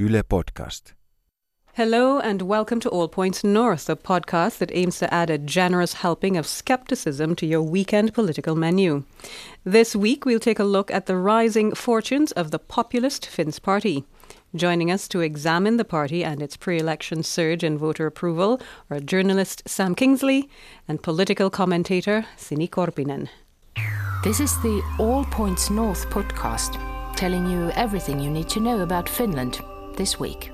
Yle Podcast. Hello and welcome to All Points North, a podcast that aims to add a generous helping of skepticism to your weekend political menu. This week we'll take a look at the rising fortunes of the populist Finns Party. Joining us to examine the party and its pre election surge in voter approval are journalist Sam Kingsley and political commentator Sini Korpinen. This is the All Points North podcast, telling you everything you need to know about Finland this week.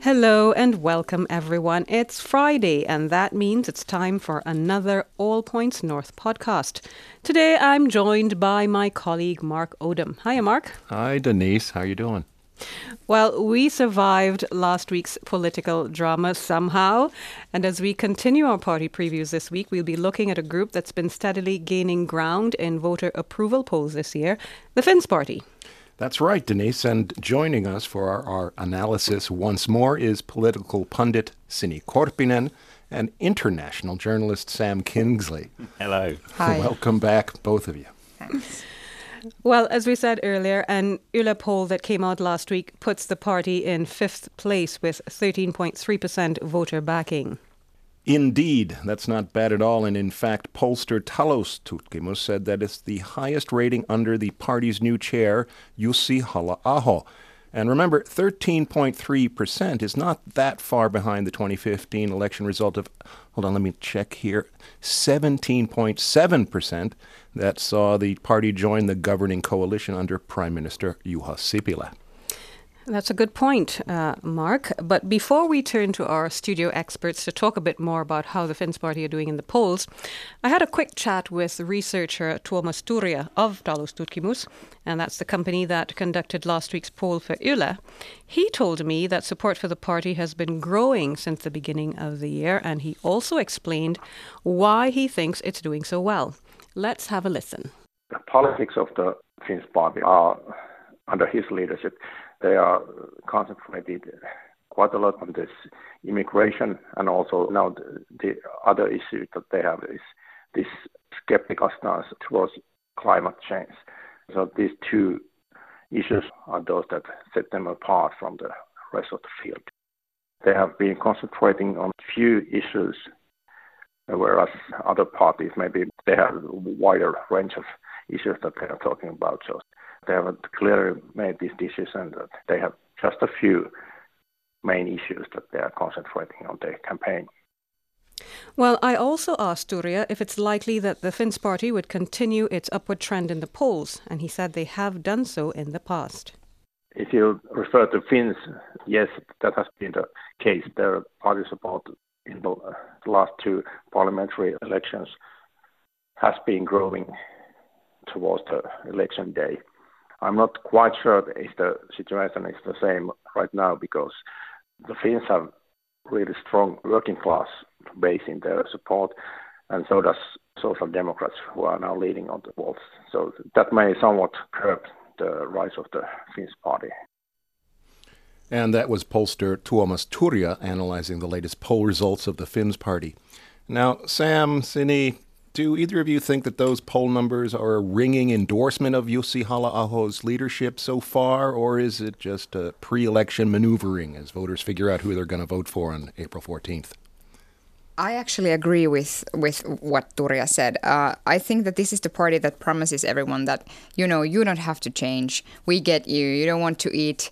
Hello and welcome, everyone. It's Friday, and that means it's time for another All Points North podcast. Today, I'm joined by my colleague Mark Odom. Hiya, Mark. Hi, Denise. How are you doing? Well, we survived last week's political drama somehow. And as we continue our party previews this week, we'll be looking at a group that's been steadily gaining ground in voter approval polls this year the Finns Party. That's right, Denise. And joining us for our, our analysis once more is political pundit Sini Korpinen and international journalist Sam Kingsley. Hello. Hi. Welcome back, both of you. Thanks. Well, as we said earlier, an Yle poll that came out last week puts the party in fifth place with 13.3% voter backing. Indeed, that's not bad at all. And in fact, pollster Taloustutkimus said that it's the highest rating under the party's new chair, Jussi Halla-aho. And remember, 13.3% is not that far behind the 2015 election result of, hold on, let me check here, 17.7% that saw the party join the governing coalition under Prime Minister Juha Sipilä. That's a good point, uh, Mark. But before we turn to our studio experts to talk a bit more about how the Finns Party are doing in the polls, I had a quick chat with researcher Tuomas Turja of Taloustutkimus, and that's the company that conducted last week's poll for Yle. He told me that support for the party has been growing since the beginning of the year, and he also explained why he thinks it's doing so well. Let's have a listen. The politics of the Finns Party are under his leadership they are concentrated quite a lot on this immigration and also now the, the other issue that they have is this skeptical stance towards climate change. So these two issues are those that set them apart from the rest of the field. They have been concentrating on few issues, whereas other parties maybe they have a wider range of issues that they are talking about. So they have clearly made this decision that they have just a few main issues that they are concentrating on their campaign. Well, I also asked Turja if it's likely that the Finns party would continue its upward trend in the polls, and he said they have done so in the past. If you refer to Finns, yes, that has been the case. Their party support in the last two parliamentary elections has been growing towards the election day. I'm not quite sure if the situation is the same right now because the Finns have really strong working class base in their support, and so does Social Democrats who are now leading on the polls. So that may somewhat curb the rise of the Finns party. And that was pollster Tuomas Turja analyzing the latest poll results of the Finns party. Now, Sam, Sini, do either of you think that those poll numbers are a ringing endorsement of Jussi Halla-aho's leadership so far, or is it just a pre-election maneuvering as voters figure out who they're going to vote for on April 14th? I actually agree with with what Turja said. Uh, I think that this is the party that promises everyone that you know you don't have to change. We get you. You don't want to eat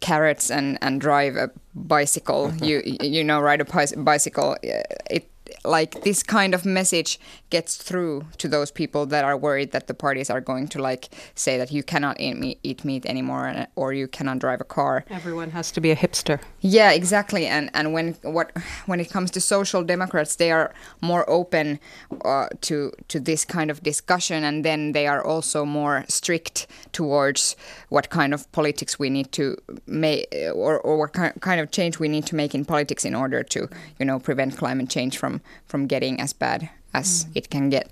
carrots and, and drive a bicycle. you you know ride a bicycle. It like this kind of message gets through to those people that are worried that the parties are going to like say that you cannot eat meat, eat meat anymore or you cannot drive a car. Everyone has to be a hipster. Yeah, exactly. And and when what when it comes to social democrats, they are more open uh, to to this kind of discussion, and then they are also more strict towards what kind of politics we need to make or or what kind of change we need to make in politics in order to you know prevent climate change from from getting as bad as mm. it can get.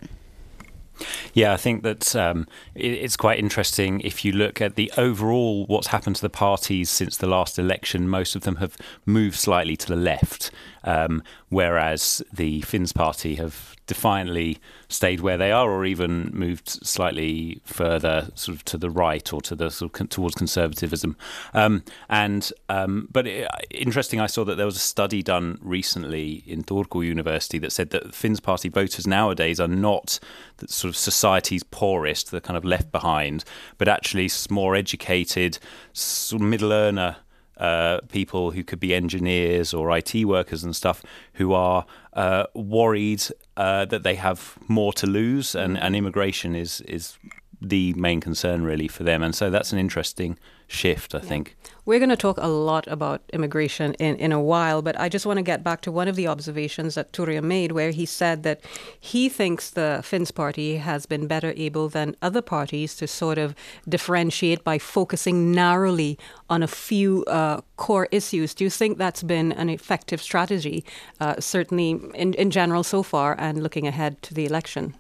Yeah, I think that um, it's quite interesting if you look at the overall what's happened to the parties since the last election. Most of them have moved slightly to the left, um, whereas the Finns party have defiantly stayed where they are, or even moved slightly further, sort of to the right or to the sort of towards conservatism. Um, and um, but it, interesting, I saw that there was a study done recently in Turku University that said that Finns party voters nowadays are not the sort of society's poorest, the kind of left behind, but actually more educated, sort of middle earner uh, people who could be engineers or IT workers and stuff who are uh, worried uh, that they have more to lose, and, and immigration is is the main concern really for them. And so that's an interesting shift, I yeah. think. We're going to talk a lot about immigration in, in a while, but I just want to get back to one of the observations that Turja made, where he said that he thinks the Finns party has been better able than other parties to sort of differentiate by focusing narrowly on a few uh, core issues. Do you think that's been an effective strategy, uh, certainly in, in general so far, and looking ahead to the election?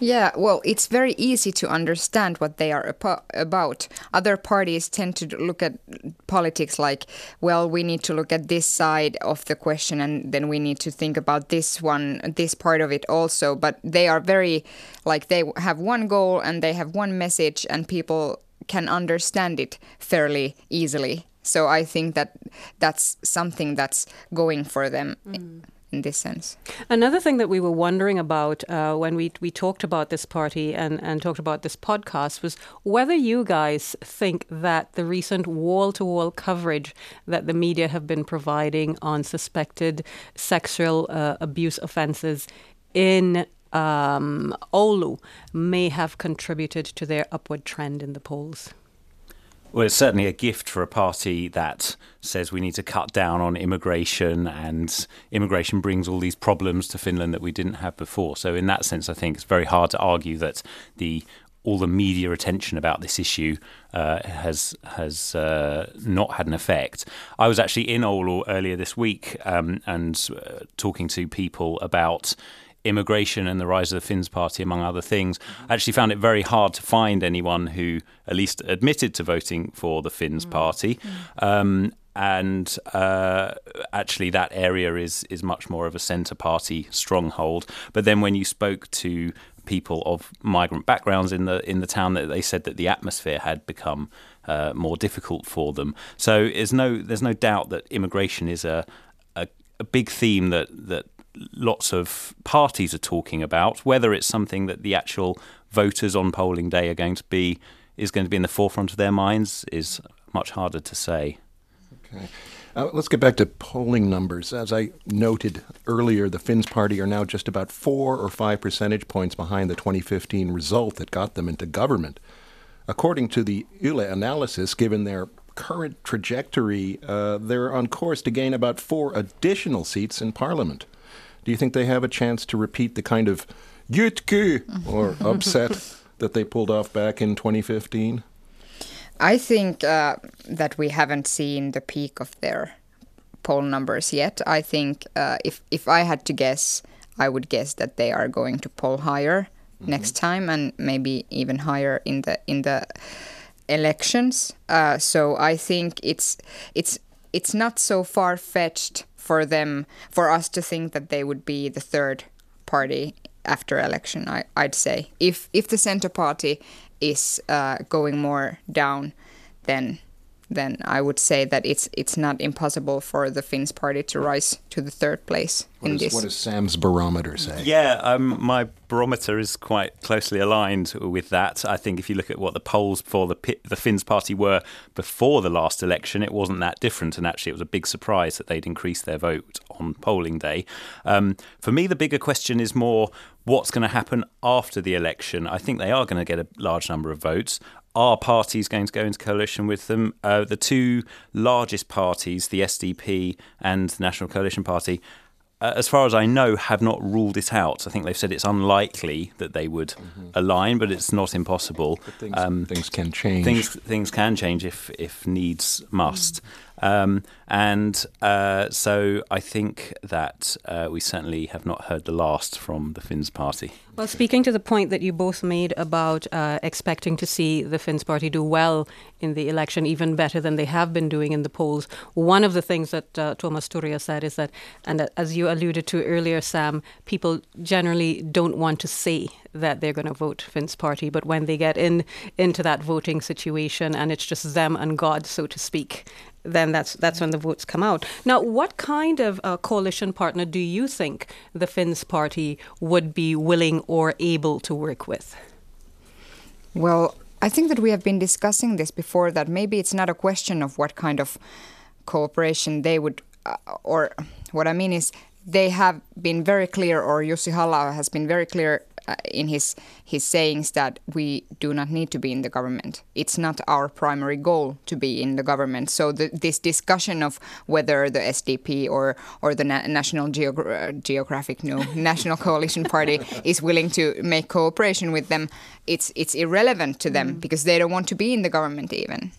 Yeah, well, it's very easy to understand what they are about. Other parties tend to look at politics like, well, we need to look at this side of the question and then we need to think about this one, this part of it also. But they are very, like, they have one goal and they have one message and people can understand it fairly easily. So I think that that's something that's going for them. Mm in this sense. Another thing that we were wondering about uh, when we we talked about this party and, and talked about this podcast was whether you guys think that the recent wall to wall coverage that the media have been providing on suspected sexual uh, abuse offenses in um, may have contributed to their upward trend in the polls. Well, it's certainly a gift for a party that says we need to cut down on immigration, and immigration brings all these problems to Finland that we didn't have before. So, in that sense, I think it's very hard to argue that the all the media attention about this issue uh, has has uh, not had an effect. I was actually in Oulu earlier this week um, and uh, talking to people about immigration and the rise of the Finns party, among other things, I actually found it very hard to find anyone who at least admitted to voting for the Finns mm. party. Mm. Um, and uh, actually, that area is is much more of a centre party stronghold. But then, when you spoke to people of migrant backgrounds in the in the town, that they said that the atmosphere had become uh, more difficult for them. So, there's no there's no doubt that immigration is a a, a big theme that that lots of parties are talking about. Whether it's something that the actual voters on polling day are going to be is going to be in the forefront of their minds is much harder to say. Okay. Uh, let's get back to polling numbers. As I noted earlier, the Finns party are now just about four or five percentage points behind the 2015 result that got them into government. According to the Yle analysis, given their current trajectory, uh, they're on course to gain about four additional seats in parliament. Do you think they have a chance to repeat the kind of Jytky or upset that they pulled off back in 2015? I think uh, that we haven't seen the peak of their poll numbers yet. I think uh, if if I had to guess, I would guess that they are going to poll higher mm-hmm. next time and maybe even higher in the in the elections. Uh, so I think it's it's it's not so far fetched for them for us to think that they would be the third party after election I, would say. If if the center party is uh, going more down then then I would say that it's it's not impossible for the Finns party to rise to the third place what in is, this. What does Sam's barometer say? Yeah, um, my barometer is quite closely aligned with that. I think if you look at what the polls for the the Finns party were before the last election, it wasn't that different, and actually it was a big surprise that they'd increased their vote on polling day. Um, for me, the bigger question is more what's going to happen after the election. I think they are going to get a large number of votes are parties going to go into coalition with them? Uh, the two largest parties, the SDP and the National Coalition Party, uh, as far as I know, have not ruled it out. I think they've said it's unlikely that they would mm-hmm. align, but it's not impossible. Things, um, things, can change. Things things can change if if needs must. Um, and uh, so I think that uh, we certainly have not heard the last from the Finns party. Well, speaking to the point that you both made about uh, expecting to see the Finns party do well in the election, even better than they have been doing in the polls, one of the things that uh, Tuomas Turja said is that, and as you alluded to earlier, Sam, people generally don't want to say that they're going to vote Finns party, but when they get in into that voting situation and it's just them and God, so to speak, then that's that's when the votes come out. Now, what kind of uh, coalition partner do you think the Finns party would be willing or able to work with? Well, I think that we have been discussing this before. That maybe it's not a question of what kind of cooperation they would, uh, or what I mean is they have been very clear, or Jussi halla has been very clear in his his sayings that we do not need to be in the government. It's not our primary goal to be in the government. So the, this discussion of whether the SDP or or the Na- National Geogra- uh, Geographic no National Coalition Party is willing to make cooperation with them, it's it's irrelevant to them mm. because they don't want to be in the government even.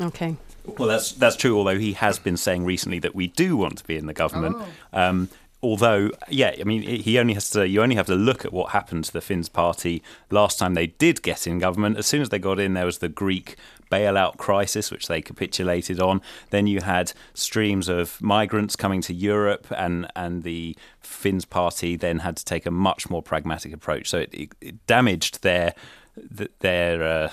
Okay. Well, that's that's true. Although he has been saying recently that we do want to be in the government. Oh. Um, although yeah i mean he only has to you only have to look at what happened to the finns party last time they did get in government. As soon as they got in there was the greek bailout crisis which they capitulated on. Then you had streams of migrants coming to europe and and the finns party then had to take a much more pragmatic approach. So it, it damaged their their uh,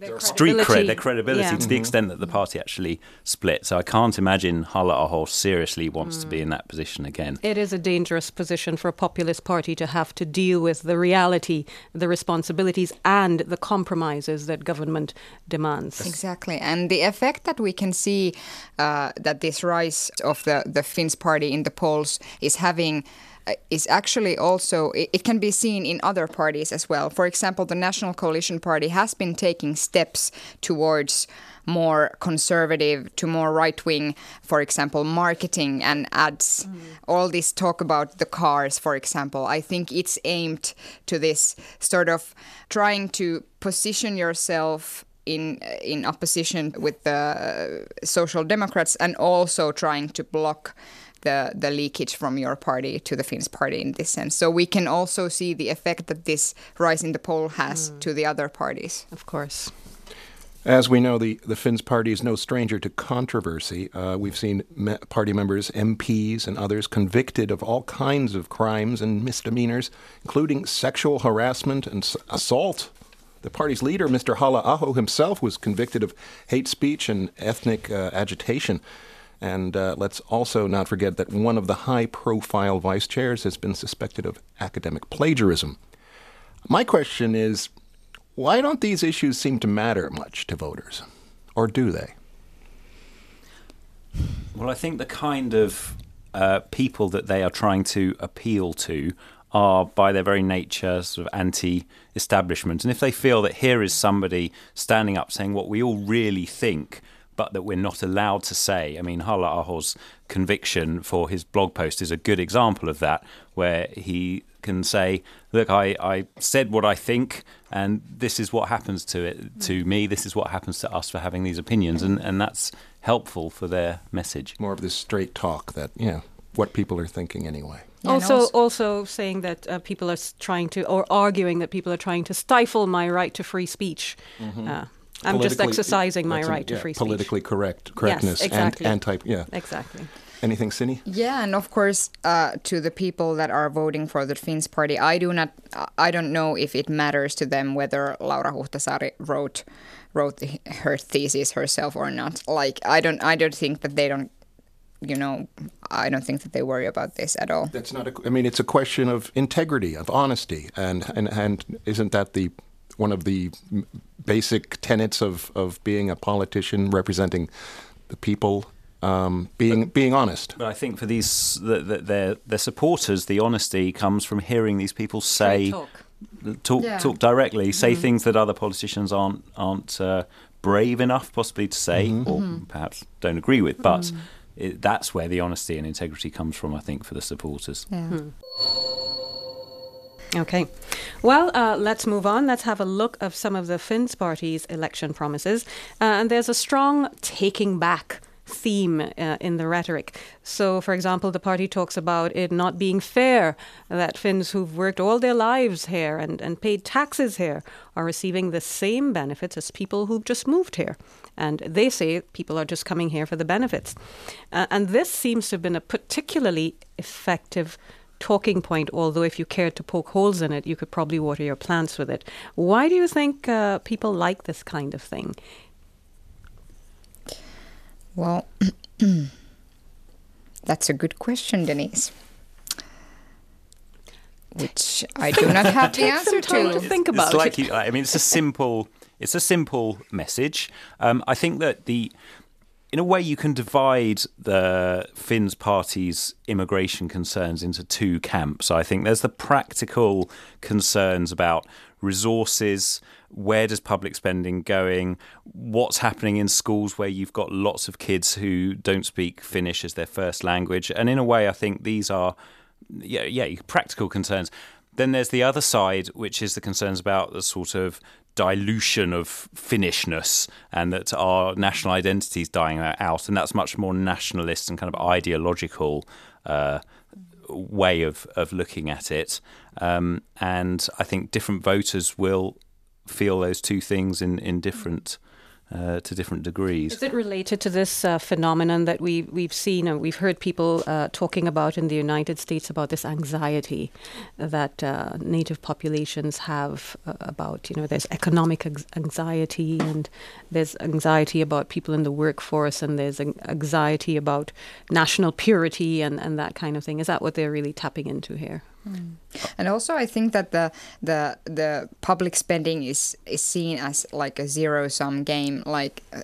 their street cred, their credibility yeah. to the mm-hmm. extent that the party actually split. So I can't imagine Halla-aho seriously wants mm. to be in that position again. It is a dangerous position for a populist party to have to deal with the reality, the responsibilities, and the compromises that government demands. Exactly, and the effect that we can see uh, that this rise of the the Finns party in the polls is having is actually also it, it, can be seen in other parties as well. For example, the National Coalition Party has been taking steps towards more conservative to more right wing, for example, marketing and ads. Mm. All this talk about the cars, for example, I think it's aimed to this sort of trying to position yourself in in opposition with the social democrats and also trying to block the, the leakage from your party to the Finns party in this sense. So we can also see the effect that this rise in the poll has mm. to the other parties. Of course. As we know, the, the Finns party is no stranger to controversy. Uh, we've seen me- party members, MPs, and others convicted of all kinds of crimes and misdemeanors, including sexual harassment and s- assault. The party's leader, Mr. Halla-aho himself, was convicted of hate speech and ethnic uh, agitation. And uh, let's also not forget that one of the high profile vice chairs has been suspected of academic plagiarism. My question is why don't these issues seem to matter much to voters? Or do they? Well, I think the kind of uh, people that they are trying to appeal to are, by their very nature, sort of anti establishment. And if they feel that here is somebody standing up saying what we all really think, but that we're not allowed to say. I mean, Halla-aho's conviction for his blog post is a good example of that, where he can say, "Look, I, I said what I think, and this is what happens to it to me. This is what happens to us for having these opinions," and and that's helpful for their message. More of this straight talk that yeah, what people are thinking anyway. Yeah, also, also, also saying that uh, people are trying to, or arguing that people are trying to stifle my right to free speech. Mm-hmm. Uh, I'm just exercising my right to free speech. Politically correct, correctness, yes, exactly. and anti, yeah. Exactly. Anything, Sini? Yeah, and of course, uh, to the people that are voting for the Finns party, I do not, I don't know if it matters to them whether Laura Huhtasaari wrote wrote her thesis herself or not. Like, I don't, I don't think that they don't you know, I don't think that they worry about this at all. That's not a. I mean, it's a question of integrity, of honesty, and and and isn't that the one of the basic tenets of, of being a politician representing the people um, being but, being honest. But I think for these the, the, their their supporters, the honesty comes from hearing these people say talk talk, yeah. talk, directly, say mm-hmm. things that other politicians aren't aren't uh, brave enough possibly to say, mm-hmm. or mm-hmm. perhaps don't agree with. But mm. it, that's where the honesty and integrity comes from. I think for the supporters. Yeah. Okay. Well, uh, let's move on. Let's have a look of some of the Finns party's election promises. Uh, and there's a strong taking back theme uh, in the rhetoric. So, for example, the party talks about it not being fair that Finns who've worked all their lives here and, and paid taxes here are receiving the same benefits as people who've just moved here. And they say people are just coming here for the benefits. Uh, and this seems to have been a particularly effective talking point, although if you cared to poke holes in it, you could probably water your plants with it. Why do you think uh, people like this kind of thing? Well, that's a good question, Denise. Which I do not have the answer to. to. think about it's like it. I mean, it's a simple, it's a simple message. Um, I think that the in a way, you can divide the Finns party's immigration concerns into two camps. I think there's the practical concerns about resources, where does public spending going, what's happening in schools where you've got lots of kids who don't speak Finnish as their first language, and in a way, I think these are yeah, yeah, practical concerns. Then there's the other side, which is the concerns about the sort of dilution of Finnishness and that our national identity is dying out. And that's much more nationalist and kind of ideological uh, way of, of looking at it. Um, and I think different voters will feel those two things in, in different uh, to different degrees. Is it related to this uh, phenomenon that we we've seen and we've heard people uh, talking about in the United States about this anxiety that uh, native populations have uh, about you know there's economic anxiety and there's anxiety about people in the workforce and there's anxiety about national purity and, and that kind of thing. Is that what they're really tapping into here? And also, I think that the the the public spending is is seen as like a zero sum game. Like uh,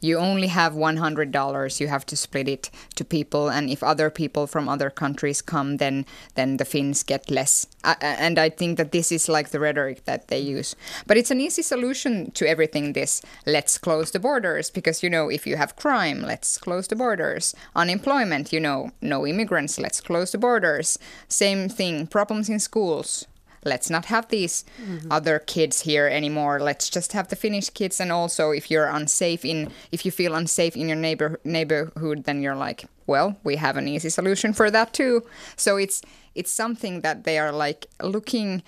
you only have one hundred dollars, you have to split it to people, and if other people from other countries come, then then the Finns get less. Uh, and I think that this is like the rhetoric that they use. But it's an easy solution to everything. This let's close the borders because you know if you have crime, let's close the borders. Unemployment, you know, no immigrants, let's close the borders. Same thing problems in schools. Let's not have these mm-hmm. other kids here anymore. Let's just have the Finnish kids. And also, if you're unsafe in, if you feel unsafe in your neighbor neighborhood, then you're like, well, we have an easy solution for that too. So it's it's something that they are like looking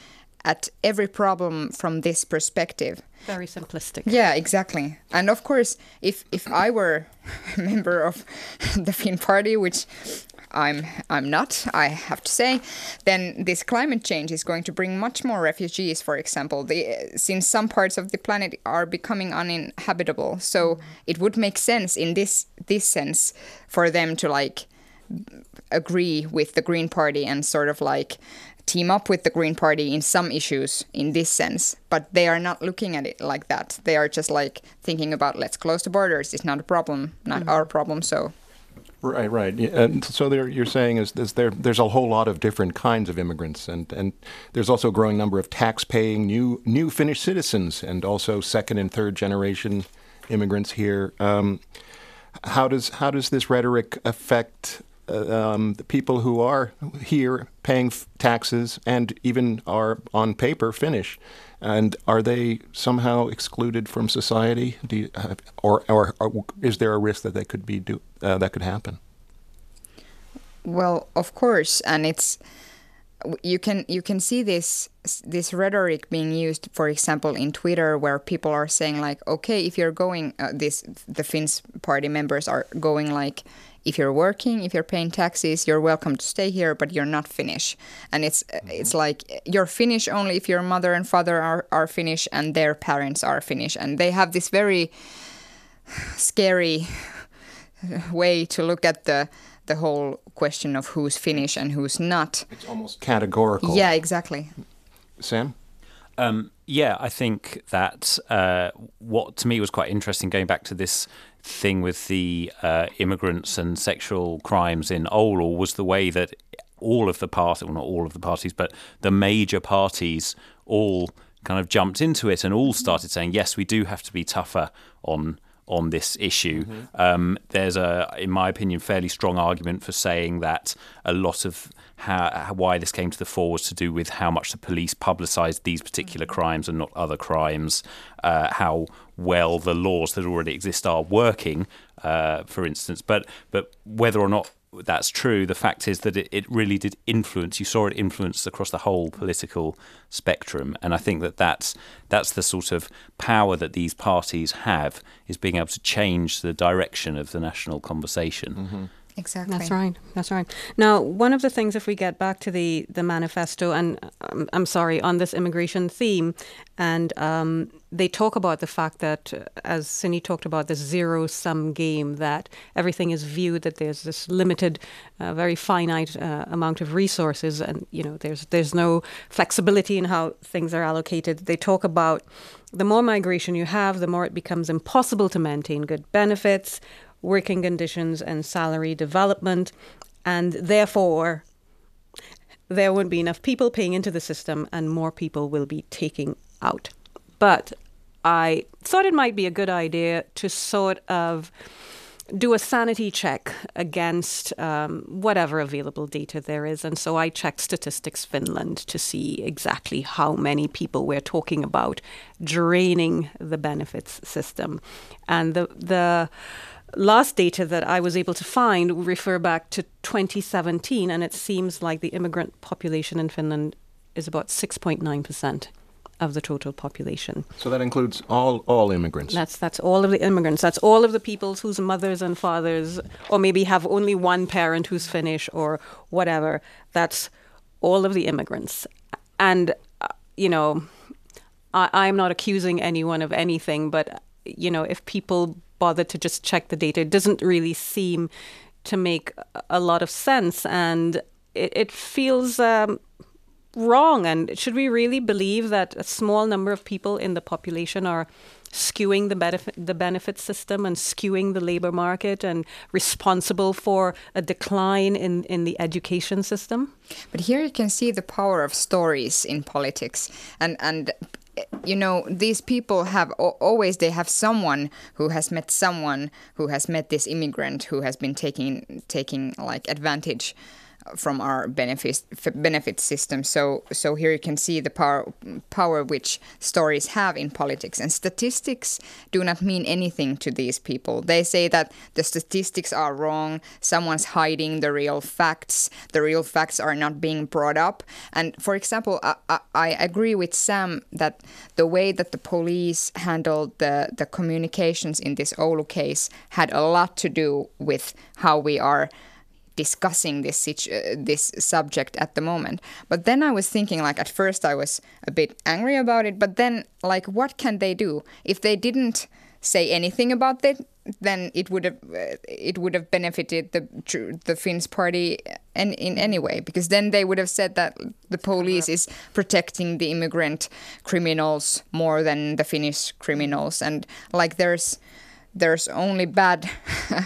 at every problem from this perspective. Very simplistic. Yeah, exactly. And of course, if if I were a member of the Finn Party, which I'm I'm not, I have to say, then this climate change is going to bring much more refugees. For example, the, since some parts of the planet are becoming uninhabitable, so it would make sense in this this sense for them to like agree with the Green Party and sort of like team up with the Green Party in some issues in this sense, but they are not looking at it like that. They are just like thinking about let's close the borders. It's not a problem, not mm-hmm. our problem. So Right, right. And so there, you're saying is, is there, there's a whole lot of different kinds of immigrants, and, and there's also a growing number of tax-paying new new Finnish citizens, and also second and third generation immigrants here. Um, how does how does this rhetoric affect uh, um, the people who are here paying f- taxes and even are on paper Finnish? And are they somehow excluded from society? Do you, or, or, or, is there a risk that they could be do, uh, that could happen? Well, of course, and it's you can you can see this this rhetoric being used, for example, in Twitter, where people are saying like, okay, if you're going, uh, this the Finns party members are going like, if you're working, if you're paying taxes, you're welcome to stay here, but you're not Finnish. And it's mm-hmm. it's like you're Finnish only if your mother and father are, are Finnish and their parents are Finnish. And they have this very scary way to look at the the whole question of who's Finnish and who's not. It's almost categorical. Yeah, exactly. Sam? Um, yeah, I think that uh, what to me was quite interesting going back to this thing with the uh, immigrants and sexual crimes in Oulu was the way that all of the parties, well, not all of the parties, but the major parties all kind of jumped into it and all started saying, yes, we do have to be tougher on on this issue. Mm-hmm. Um, there's a, in my opinion, fairly strong argument for saying that a lot of how, why this came to the fore was to do with how much the police publicised these particular mm-hmm. crimes and not other crimes, uh, how well the laws that already exist are working, uh, for instance. But but whether or not that's true. The fact is that it, it really did influence. You saw it influence across the whole political spectrum, and I think that that's that's the sort of power that these parties have is being able to change the direction of the national conversation. Mm-hmm. Exactly. That's right. That's right. Now, one of the things, if we get back to the the manifesto, and um, I'm sorry, on this immigration theme, and um, they talk about the fact that, uh, as Sini talked about, this zero sum game, that everything is viewed that there's this limited, uh, very finite uh, amount of resources, and you know, there's there's no flexibility in how things are allocated. They talk about the more migration you have, the more it becomes impossible to maintain good benefits working conditions and salary development, and therefore there won't be enough people paying into the system and more people will be taking out. But I thought it might be a good idea to sort of do a sanity check against um, whatever available data there is. And so I checked Statistics Finland to see exactly how many people we're talking about draining the benefits system. And the, the last data that I was able to find refer back to 2017, and it seems like the immigrant population in Finland is about 6.9% of the total population. So that includes all all immigrants. That's that's all of the immigrants. That's all of the people whose mothers and fathers, or maybe have only one parent who's Finnish or whatever. That's all of the immigrants, and uh, you know, I, I'm not accusing anyone of anything, but you know, if people bothered to just check the data. It doesn't really seem to make a lot of sense, and it, it feels um, wrong. And should we really believe that a small number of people in the population are skewing the benefit the benefit system and skewing the labor market and responsible for a decline in, in the education system? But here you can see the power of stories in politics and and you know these people have always they have someone who has met someone who has met this immigrant who has been taking taking like advantage from our benefit benefit system. So so here you can see the power power which stories have in politics. And statistics do not mean anything to these people. They say that the statistics are wrong. Someone's hiding the real facts. The real facts are not being brought up. And for example, I, I, I agree with Sam that the way that the police handled the the communications in this Oulu case had a lot to do with how we are discussing this situ- this subject at the moment. But then I was thinking, like at first I was a bit angry about it, but then like what can they do if they didn't say anything about it? Then it would have uh, it would have benefited the the Finns party in, in any way because then they would have said that the police is protecting the immigrant criminals more than the Finnish criminals and like there's there's only bad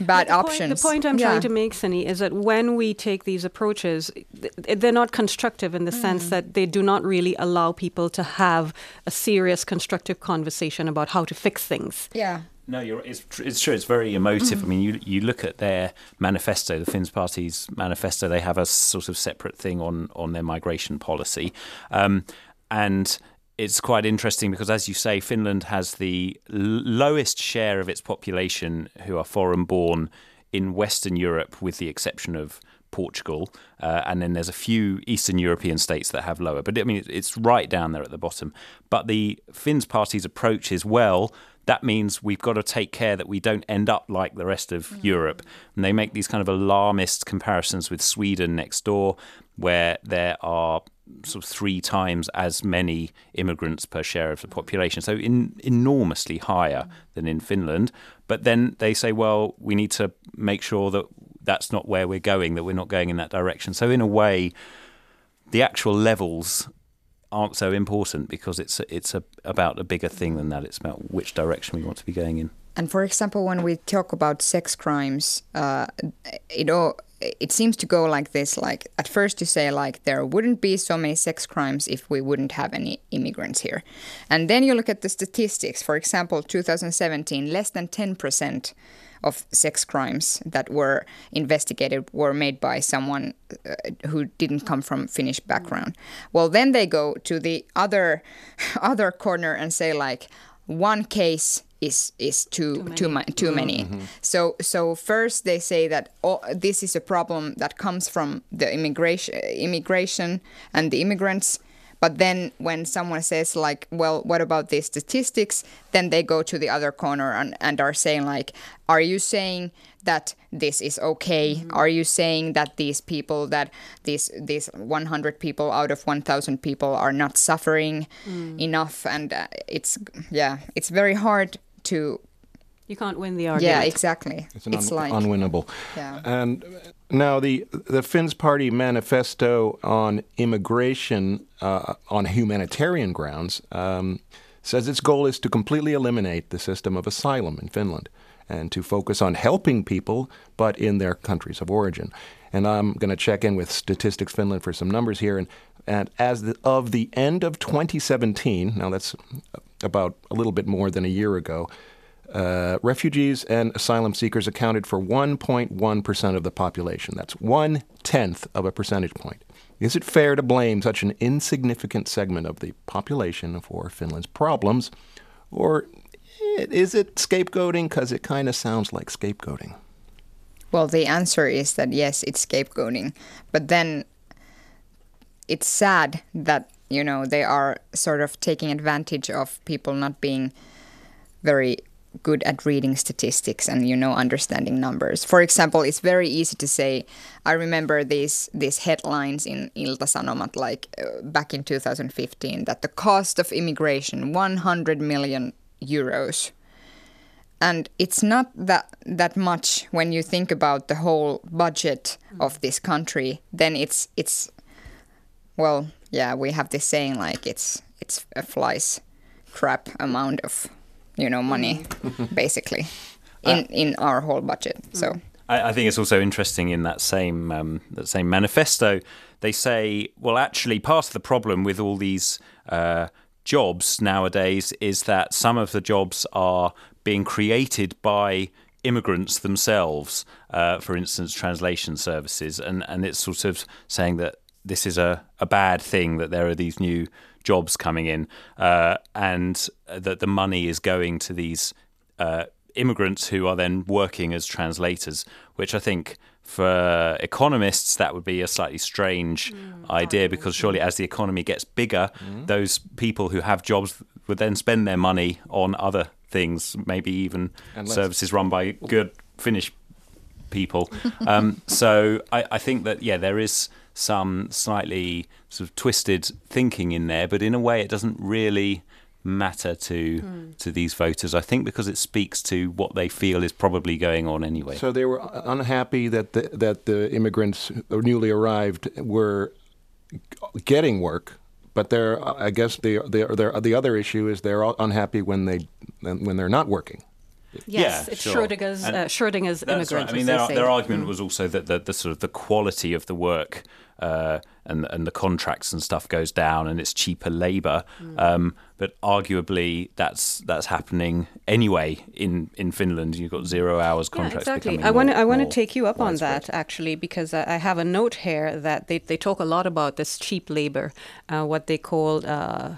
bad the options. Point, the point I'm yeah. trying to make, Sini, is that when we take these approaches, they're not constructive in the mm. sense that they do not really allow people to have a serious, constructive conversation about how to fix things. Yeah. No, you're, it's, it's true. It's very emotive. Mm. I mean, you you look at their manifesto, the Finns Party's manifesto. They have a sort of separate thing on on their migration policy, um, and it's quite interesting because, as you say, Finland has the lowest share of its population who are foreign born in Western Europe, with the exception of Portugal. Uh, and then there's a few Eastern European states that have lower. But I mean, it's right down there at the bottom. But the Finns party's approach is well, that means we've got to take care that we don't end up like the rest of mm. Europe. And they make these kind of alarmist comparisons with Sweden next door, where there are sort of three times as many immigrants per share of the population, so in, enormously higher than in Finland. But then they say, well, we need to make sure that that's not where we're going, that we're not going in that direction. So in a way, the actual levels aren't so important because it's it's a, about a bigger thing than that. It's about which direction we want to be going in. And for example, when we talk about sex crimes, uh, it all it seems to go like this like at first you say like there wouldn't be so many sex crimes if we wouldn't have any immigrants here and then you look at the statistics for example 2017 less than 10% of sex crimes that were investigated were made by someone uh, who didn't come from Finnish background. Well, then they go to the other other corner and say like one case is is too too many. Too, ma- too many. Mm-hmm. So so first they say that oh, this is a problem that comes from the immigration immigration and the immigrants but then when someone says like, well, what about these statistics? Then they go to the other corner and, and are saying like, are you saying that this is okay? Mm-hmm. Are you saying that these people that these these 100 people out of 1,000 people are not suffering mm. enough? And uh, it's yeah, it's very hard to you can't win the argument. Yeah, exactly. It's, it's un- like unwinnable. Yeah. And now the the Finns Party manifesto on immigration uh, on humanitarian grounds um, says its goal is to completely eliminate the system of asylum in Finland and to focus on helping people, but in their countries of origin. And I'm going to check in with Statistics Finland for some numbers here. And, and as the, of the end of 2017, now that's about a little bit more than a year ago, uh, refugees and asylum seekers accounted for 1.1% of the population. That's one tenth of a percentage point. Is it fair to blame such an insignificant segment of the population for Finland's problems? Or is it scapegoating? Because it kind of sounds like scapegoating. Well, the answer is that yes, it's scapegoating. But then it's sad that, you know, they are sort of taking advantage of people not being very good at reading statistics and you know understanding numbers. For example, it's very easy to say. I remember these these headlines in Ilta Sanomat like uh, back in 2015 that the cost of immigration 100 million euros. And it's not that that much when you think about the whole budget of this country. Then it's it's well, yeah, we have this saying like it's it's a flies crap amount of you know money mm. basically in in our whole budget. So mm. I, I, think it's also interesting in that same um, that same manifesto. They say, well, actually, part of the problem with all these uh, jobs nowadays is that some of the jobs are being created by immigrants themselves. Uh, for instance, translation services, and and it's sort of saying that this is a, a bad thing that there are these new jobs coming in, uh, and that the money is going to these uh, immigrants who are then working as translators, which I think for economists that would be a slightly strange mm, idea because surely as the economy gets bigger, mm. those people who have jobs would then spend their money on other things, maybe even Unless. services run by good Finnish people. um, so I, I think that yeah, there is some slightly sort of twisted thinking in there, but in a way, it doesn't really matter to mm. to these voters. I think because it speaks to what they feel is probably going on anyway. So they were unhappy that the, that the immigrants newly arrived were getting work, but they're I guess the the the other issue is they're unhappy when they when they're not working. Yes, yeah, it's sure. Schrodinger's, uh, Schrodinger's immigrant. Right. I mean, their, their argument mm. was also that the, the, sort of the quality of the work uh, and and the contracts and stuff goes down, and it's cheaper labour. Mm. Um, but arguably, that's that's happening anyway in, in Finland. You've got zero hours contracts. Yeah, exactly. I want I want to take you up on that actually because I have a note here that they they talk a lot about this cheap labour, uh, what they call. Uh,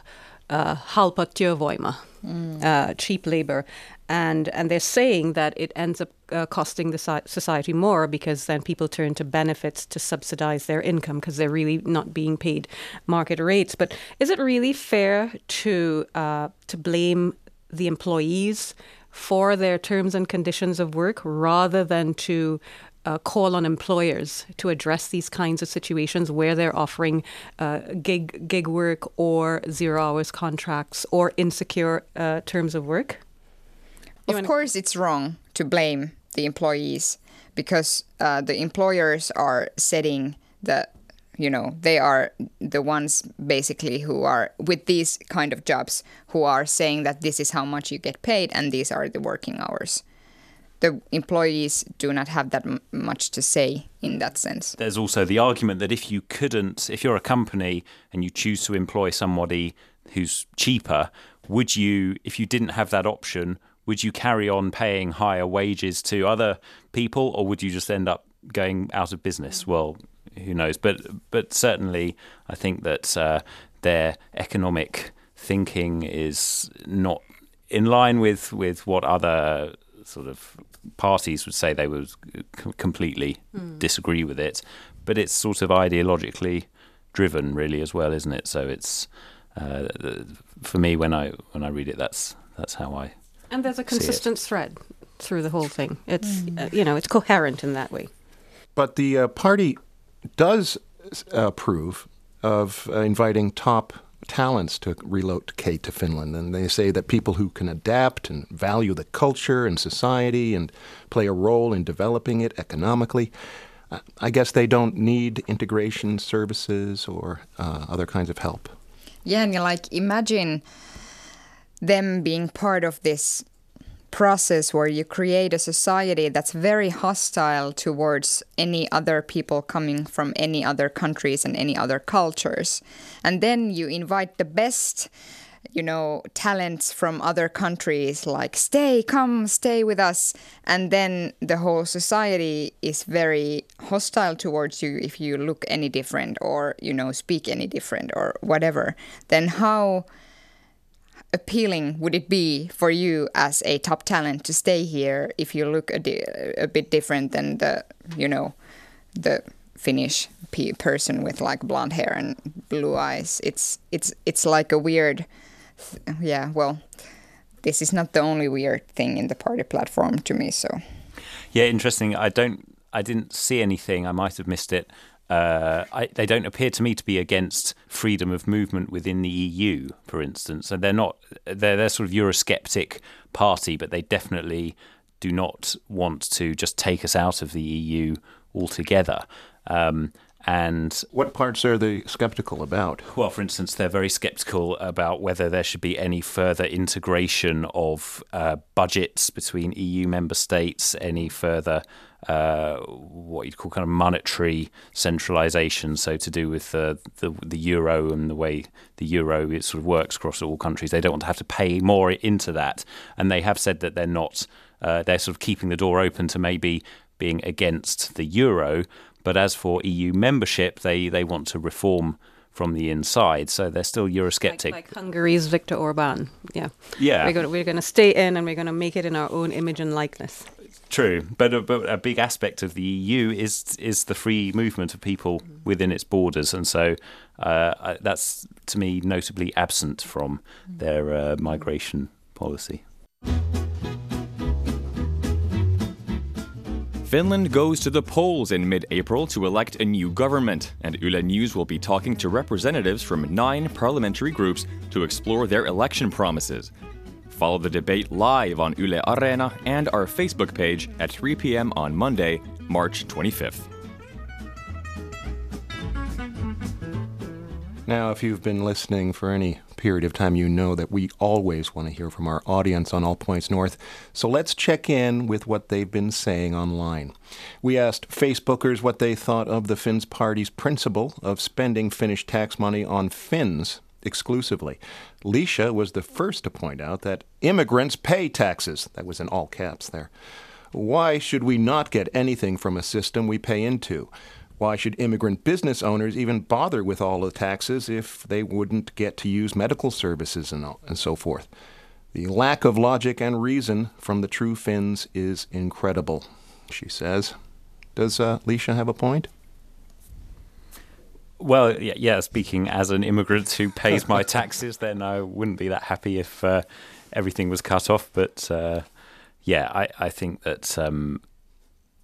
uh, halpa mm. uh, cheap labor, and and they're saying that it ends up uh, costing the society more because then people turn to benefits to subsidize their income because they're really not being paid market rates. But is it really fair to uh, to blame the employees for their terms and conditions of work rather than to uh, call on employers to address these kinds of situations where they're offering uh, gig gig work or zero hours contracts or insecure uh, terms of work? Of wanna... course, it's wrong to blame the employees because uh, the employers are setting the you know they are the ones basically who are with these kind of jobs who are saying that this is how much you get paid and these are the working hours the employees do not have that m- much to say in that sense. There's also the argument that if you couldn't, if you're a company and you choose to employ somebody who's cheaper, would you, if you didn't have that option, would you carry on paying higher wages to other people, or would you just end up going out of business? Well, who knows? But but certainly, I think that uh, their economic thinking is not in line with with what other sort of parties would say they would completely mm. disagree with it, but it's sort of ideologically driven, really, as well, isn't it? So it's uh, for me when I when I read it, that's that's how I. And there's a consistent thread through the whole thing. It's mm. uh, you know it's coherent in that way. But the uh, party does approve of uh, inviting top talents to relocate to Finland. And they say that people who can adapt and value the culture and society and play a role in developing it economically, uh, I guess they don't need integration services or uh, other kinds of help. Yeah, and you like imagine them being part of this process where you create a society that's very hostile towards any other people coming from any other countries and any other cultures. And then you invite the best you know talents from other countries like stay come stay with us and then the whole society is very hostile towards you if you look any different or you know speak any different or whatever then how appealing would it be for you as a top talent to stay here if you look a, a bit different than the you know the Finnish person with like blonde hair and blue eyes? It's it's it's like a weird, yeah. Well, this is not the only weird thing in the party platform to me. So, yeah, interesting. I don't. I didn't see anything. I might have missed it uh, I, they don't appear to me to be against freedom of movement within the EU, for instance. And they're not, they're, they're sort of Eurosceptic party, but they definitely do not want to just take us out of the EU altogether. Um, and what parts are they skeptical about? Well, for instance, they're very skeptical about whether there should be any further integration of uh, budgets between EU member states, any further uh, what you'd call kind of monetary centralization. So to do with the, the, the euro and the way the euro it sort of works across all countries, they don't want to have to pay more into that. And they have said that they're not. Uh, they're sort of keeping the door open to maybe being against the euro. But as for EU membership, they, they want to reform from the inside. So they're still Eurosceptic. Like, like Hungary's Viktor Orban. Yeah. Yeah. We're going, we're going to stay in and we're going to make it in our own image and likeness. True, but a, but a big aspect of the EU is is the free movement of people within its borders, and so uh, that's to me notably absent from their uh, migration policy. Finland goes to the polls in mid April to elect a new government, and Yle News will be talking to representatives from nine parliamentary groups to explore their election promises. Follow the debate live on Yle Arena and our Facebook page at 3 p.m. on Monday, March 25th. Now, if you've been listening for any period of time, you know that we always want to hear from our audience on All Points North. So let's check in with what they've been saying online. We asked Facebookers what they thought of the Finns Party's principle of spending Finnish tax money on Finns exclusively. Leisha was the first to point out that immigrants pay taxes. That was in all caps there. Why should we not get anything from a system we pay into? Why should immigrant business owners even bother with all the taxes if they wouldn't get to use medical services and, all, and so forth? The lack of logic and reason from the true Finns is incredible, she says. Does uh, Leisha have a point? Well, yeah, yeah, speaking as an immigrant who pays my taxes, then I wouldn't be that happy if uh, everything was cut off. But uh, yeah, I, I think that um,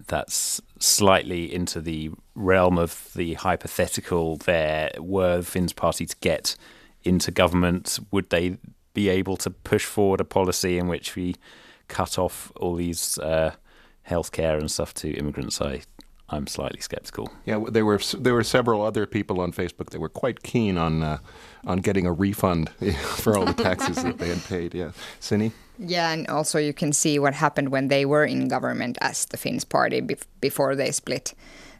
that's slightly into the realm of the hypothetical. There were Finn's party to get into government, would they be able to push forward a policy in which we cut off all these uh, healthcare and stuff to immigrants? I I'm slightly skeptical. Yeah, there were there were several other people on Facebook that were quite keen on uh, on getting a refund for all the taxes that they had paid. Yeah, Sini. Yeah, and also you can see what happened when they were in government as the Finns party bef- before they split.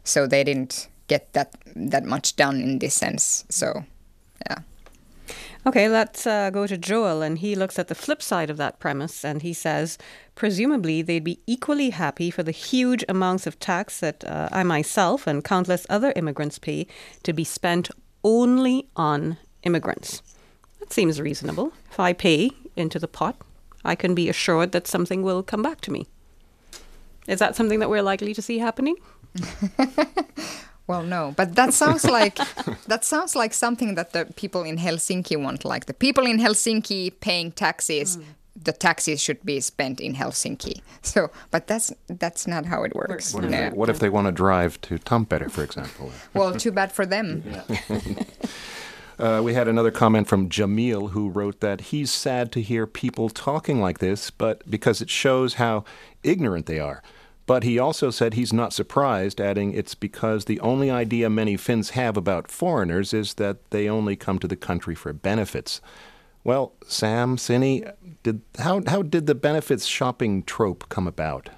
So they didn't get that that much done in this sense. So, yeah. Okay, let's uh, go to Joel, and he looks at the flip side of that premise, and he says, presumably they'd be equally happy for the huge amounts of tax that uh, I myself and countless other immigrants pay to be spent only on immigrants. That seems reasonable. If I pay into the pot, I can be assured that something will come back to me. Is that something that we're likely to see happening? Well, no, but that sounds like that sounds like something that the people in Helsinki want. Like the people in Helsinki paying taxes, mm. The taxes should be spent in Helsinki. So, but that's that's not how it works. What if, they, what if they want to drive to Tampere, for example? well, too bad for them. Uh, we had another comment from Jamil who wrote that he's sad to hear people talking like this, but because it shows how ignorant they are. But he also said he's not surprised, adding it's because the only idea many Finns have about foreigners is that they only come to the country for benefits. Well, Sam, Sini, did how how did the benefits shopping trope come about?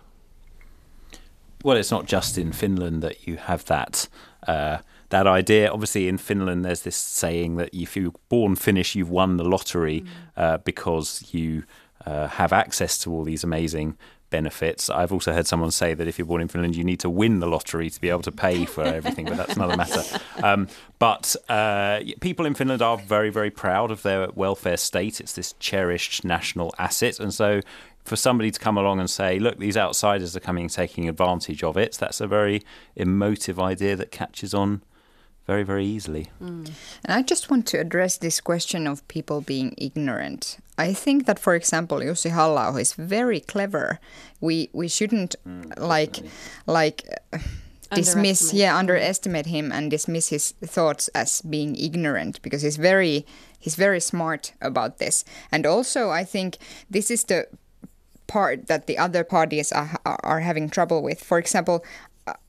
Well, it's not just in Finland that you have that uh, that idea. Obviously, in Finland, there's this saying that if you're born Finnish, you've won the lottery mm. uh, because you uh, have access to all these amazing benefits. I've also heard someone say that if you're born in Finland, you need to win the lottery to be able to pay for everything, but that's another matter. Um, but uh, people in Finland are very, very proud of their welfare state. It's this cherished national asset. And so for somebody to come along and say, look, these outsiders are coming taking advantage of it, that's a very emotive idea that catches on very, very easily. Mm. And I just want to address this question of people being ignorant. I think that, for example, Jussi Halla-aho is very clever. We we shouldn't mm, like like. Uh, dismiss yeah underestimate him and dismiss his thoughts as being ignorant because he's very he's very smart about this and also i think this is the part that the other parties are, are having trouble with for example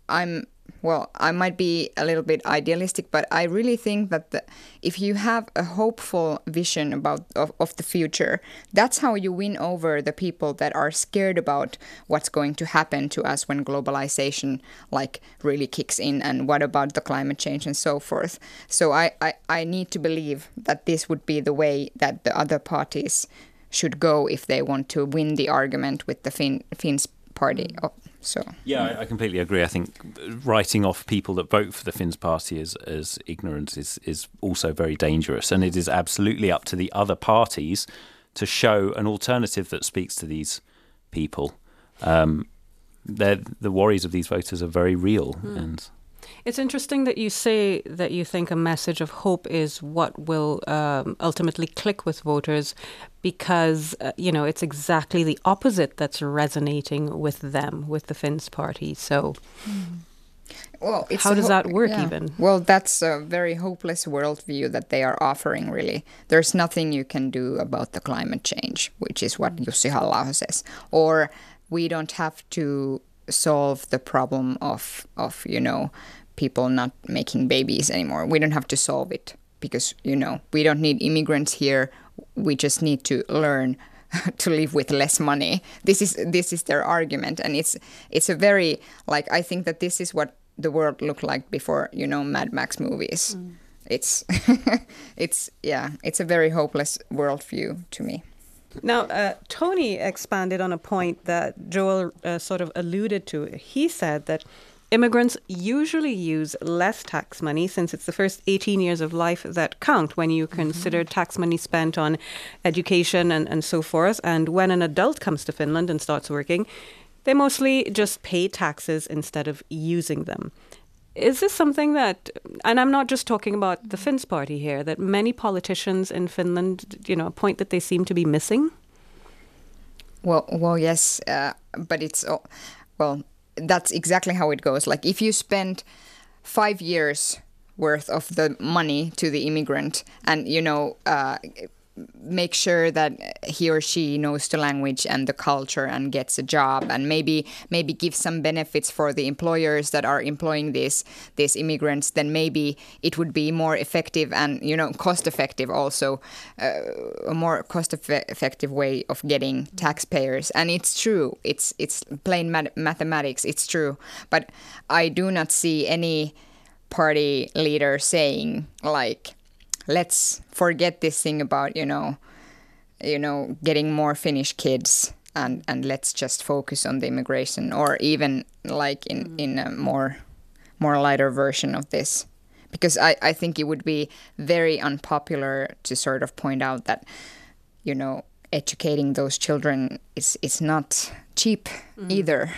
i'm well, I might be a little bit idealistic, but I really think that the, if you have a hopeful vision about of, of the future, that's how you win over the people that are scared about what's going to happen to us when globalization like really kicks in and what about the climate change and so forth. So I, I, I need to believe that this would be the way that the other parties should go if they want to win the argument with the fin, Finns party. Mm. So yeah, I, I, completely agree. I think writing off people that vote for the Finns party as as ignorant is is also very dangerous, and it is absolutely up to the other parties to show an alternative that speaks to these people. Um, the worries of these voters are very real, mm. and it's interesting that you say that you think a message of hope is what will um, ultimately click with voters because, uh, you know, it's exactly the opposite that's resonating with them, with the Finns party. So. Mm. Well, how does that work yeah. even? Well, that's a very hopeless worldview that they are offering, really. There's nothing you can do about the climate change, which is what Jussi Halla-aho says. Or we don't have to solve the problem of, of you know, people not making babies anymore. We don't have to solve it because, you know, we don't need immigrants here. We just need to learn to live with less money. This is this is their argument and it's it's a very like I think that this is what the world looked like before, you know, Mad Max movies. Mm. It's it's yeah, it's a very hopeless worldview to me. Now, uh, Tony expanded on a point that Joel uh, sort of alluded to. He said that Immigrants usually use less tax money since it's the first 18 years of life that count when you consider mm-hmm. tax money spent on education and, and so forth. And when an adult comes to Finland and starts working, they mostly just pay taxes instead of using them. Is this something that, and I'm not just talking about the Finns party here, that many politicians in Finland, you know, a point that they seem to be missing? Well, well, yes, uh, but it's well that's exactly how it goes. Like if you spend five years worth of the money to the immigrant, and you know. Uh, make sure that he or she knows the language and the culture and gets a job and maybe maybe give some benefits for the employers that are employing these these immigrants then maybe it would be more effective and you know cost effective also uh, a more cost effective way of getting taxpayers. And it's true. It's it's plain mathematics. It's true. But i do not see any party leader saying like let's forget this thing about you know you know getting more finnish kids and and let's just focus on the immigration or even like in mm. in a more more lighter version of this because I, I think it would be very unpopular to sort of point out that you know educating those children is is not cheap mm. either.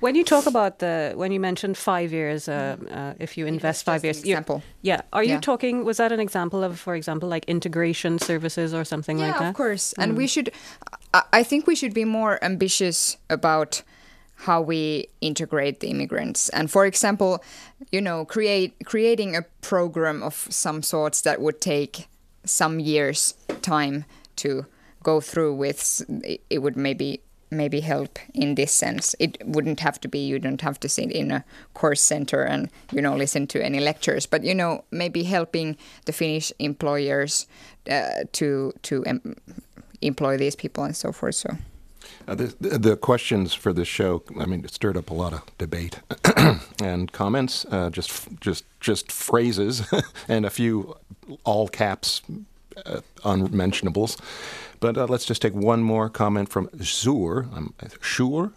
When you talk about the when you mentioned five years, uh, mm. uh, if you invest five years, example. Yeah, are you yeah. talking? Was that an example of, for example, like integration services or something yeah, like that? Yeah, of course. Mm. And we should, I think we should be more ambitious about how we integrate the immigrants and for example you know create creating a program of some sorts that would take some years time to go through with it would maybe maybe help in this sense it wouldn't have to be you don't have to sit in a course center and you know listen to any lectures but you know maybe helping the finnish employers uh, to to em- employ these people and so forth so uh, the, the, questions for this show, I mean, it stirred up a lot of debate and comments, uh, just just just phrases, and a few all caps uh, unmentionables. But uh, let's just take one more comment from Zur, um, Sure,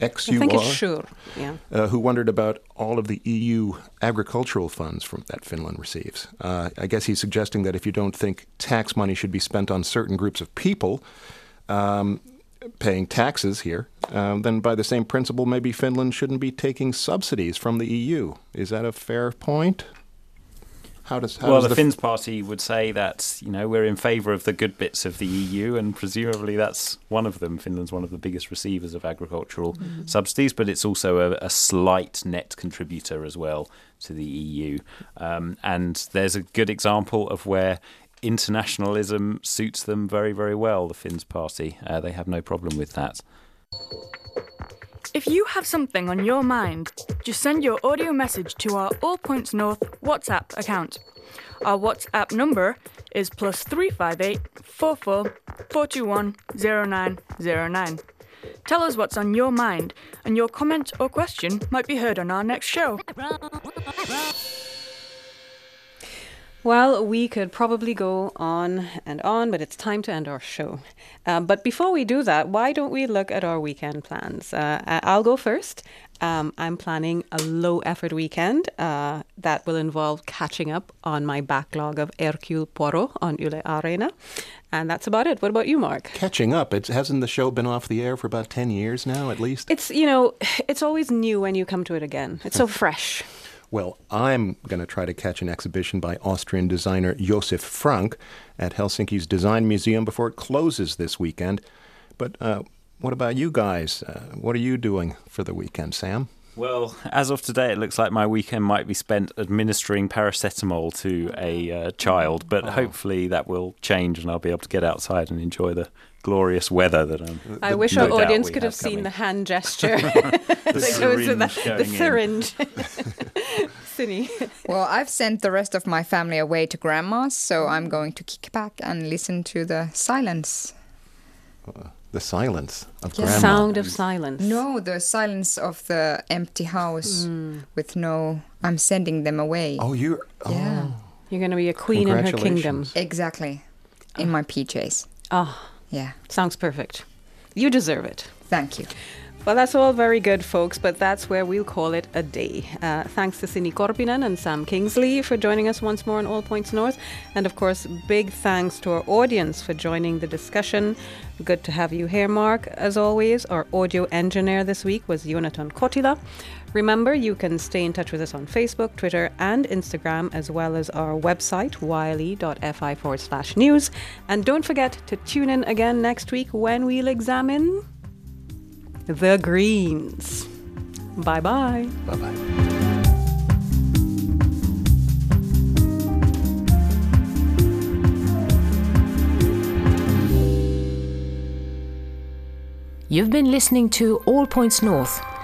X U R. I think it's Sure, yeah. Uh, who wondered about all of the EU agricultural funds from, that Finland receives. Uh, I guess he's suggesting that if you don't think tax money should be spent on certain groups of people, um, paying taxes here, um, then by the same principle, maybe Finland shouldn't be taking subsidies from the EU. Is that a fair point? How does how well does the, the Finns party would say that you know we're in favour of the good bits of the EU, and presumably that's one of them. Finland's one of the biggest receivers of agricultural mm-hmm. subsidies, but it's also a, a, slight net contributor as well to the EU. Um, and there's a good example of where internationalism suits them very, very well. The Finns party, uh, they have no problem with that. If you have something on your mind, just send your audio message to our All Points North WhatsApp account. Our WhatsApp number is plus 358 44 421 0909. Tell us what's on your mind, and your comment or question might be heard on our next show. Well, we could probably go on and on, but it's time to end our show. Uh, but before we do that, why don't we look at our weekend plans? Uh, I'll go first. Um, I'm planning a low effort weekend uh, that will involve catching up on my backlog of Hercule Poirot on Yle Arena. And that's about it. What about you, Mark? Catching up. It hasn't the show been off the air for about 10 years now, at least? It's, you know, it's always new when you come to it again. It's so fresh. Well, I'm going to try to catch an exhibition by Austrian designer Josef Frank at Helsinki's Design Museum before it closes this weekend. But uh, what about you guys? Uh, what are you doing for the weekend, Sam? Well, as of today, it looks like my weekend might be spent administering paracetamol to a uh, child, but oh. hopefully that will change and I'll be able to get outside and enjoy the glorious weather that I'm. I wish no our audience could have, have seen the hand gesture the that goes with the, the syringe. Sini. well, I've sent the rest of my family away to grandma's, so I'm going to kick back and listen to the silence. Uh, the silence of yes. grandma. Sound of silence. No, the silence of the empty house mm. with no. I'm sending them away. Oh, you're. Yeah. Oh. You're going to be a queen in her kingdom. Exactly. In my PJs. Oh. Yeah. Sounds perfect. You deserve it. Thank you. Well, that's all very good, folks, but that's where we'll call it a day. Uh, thanks to Sini Korpinen and Sam Kingsley for joining us once more on All Points North. And of course, big thanks to our audience for joining the discussion. Good to have you here, Mark. As always, our audio engineer this week was Jonathan Kotila. Remember, you can stay in touch with us on Facebook, Twitter, and Instagram, as well as our website, yle.fi forward slash news. And don't forget to tune in again next week when we'll examine the Greens. Bye bye. Bye bye. You've been listening to All Points North